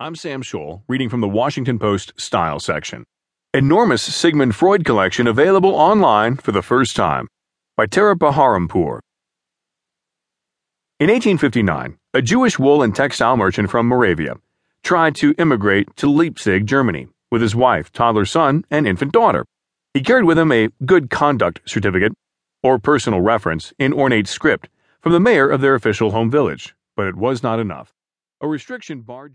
I'm Sam Scholl, reading from the Washington Post Style section. Enormous Sigmund Freud collection available online for the first time by Tara Bahrampour. In 1859, a Jewish wool and textile merchant from Moravia tried to immigrate to Leipzig, Germany, with his wife, toddler son, and infant daughter. He carried with him a good conduct certificate or personal reference in ornate script from the mayor of their official home village, but it was not enough. A restriction barred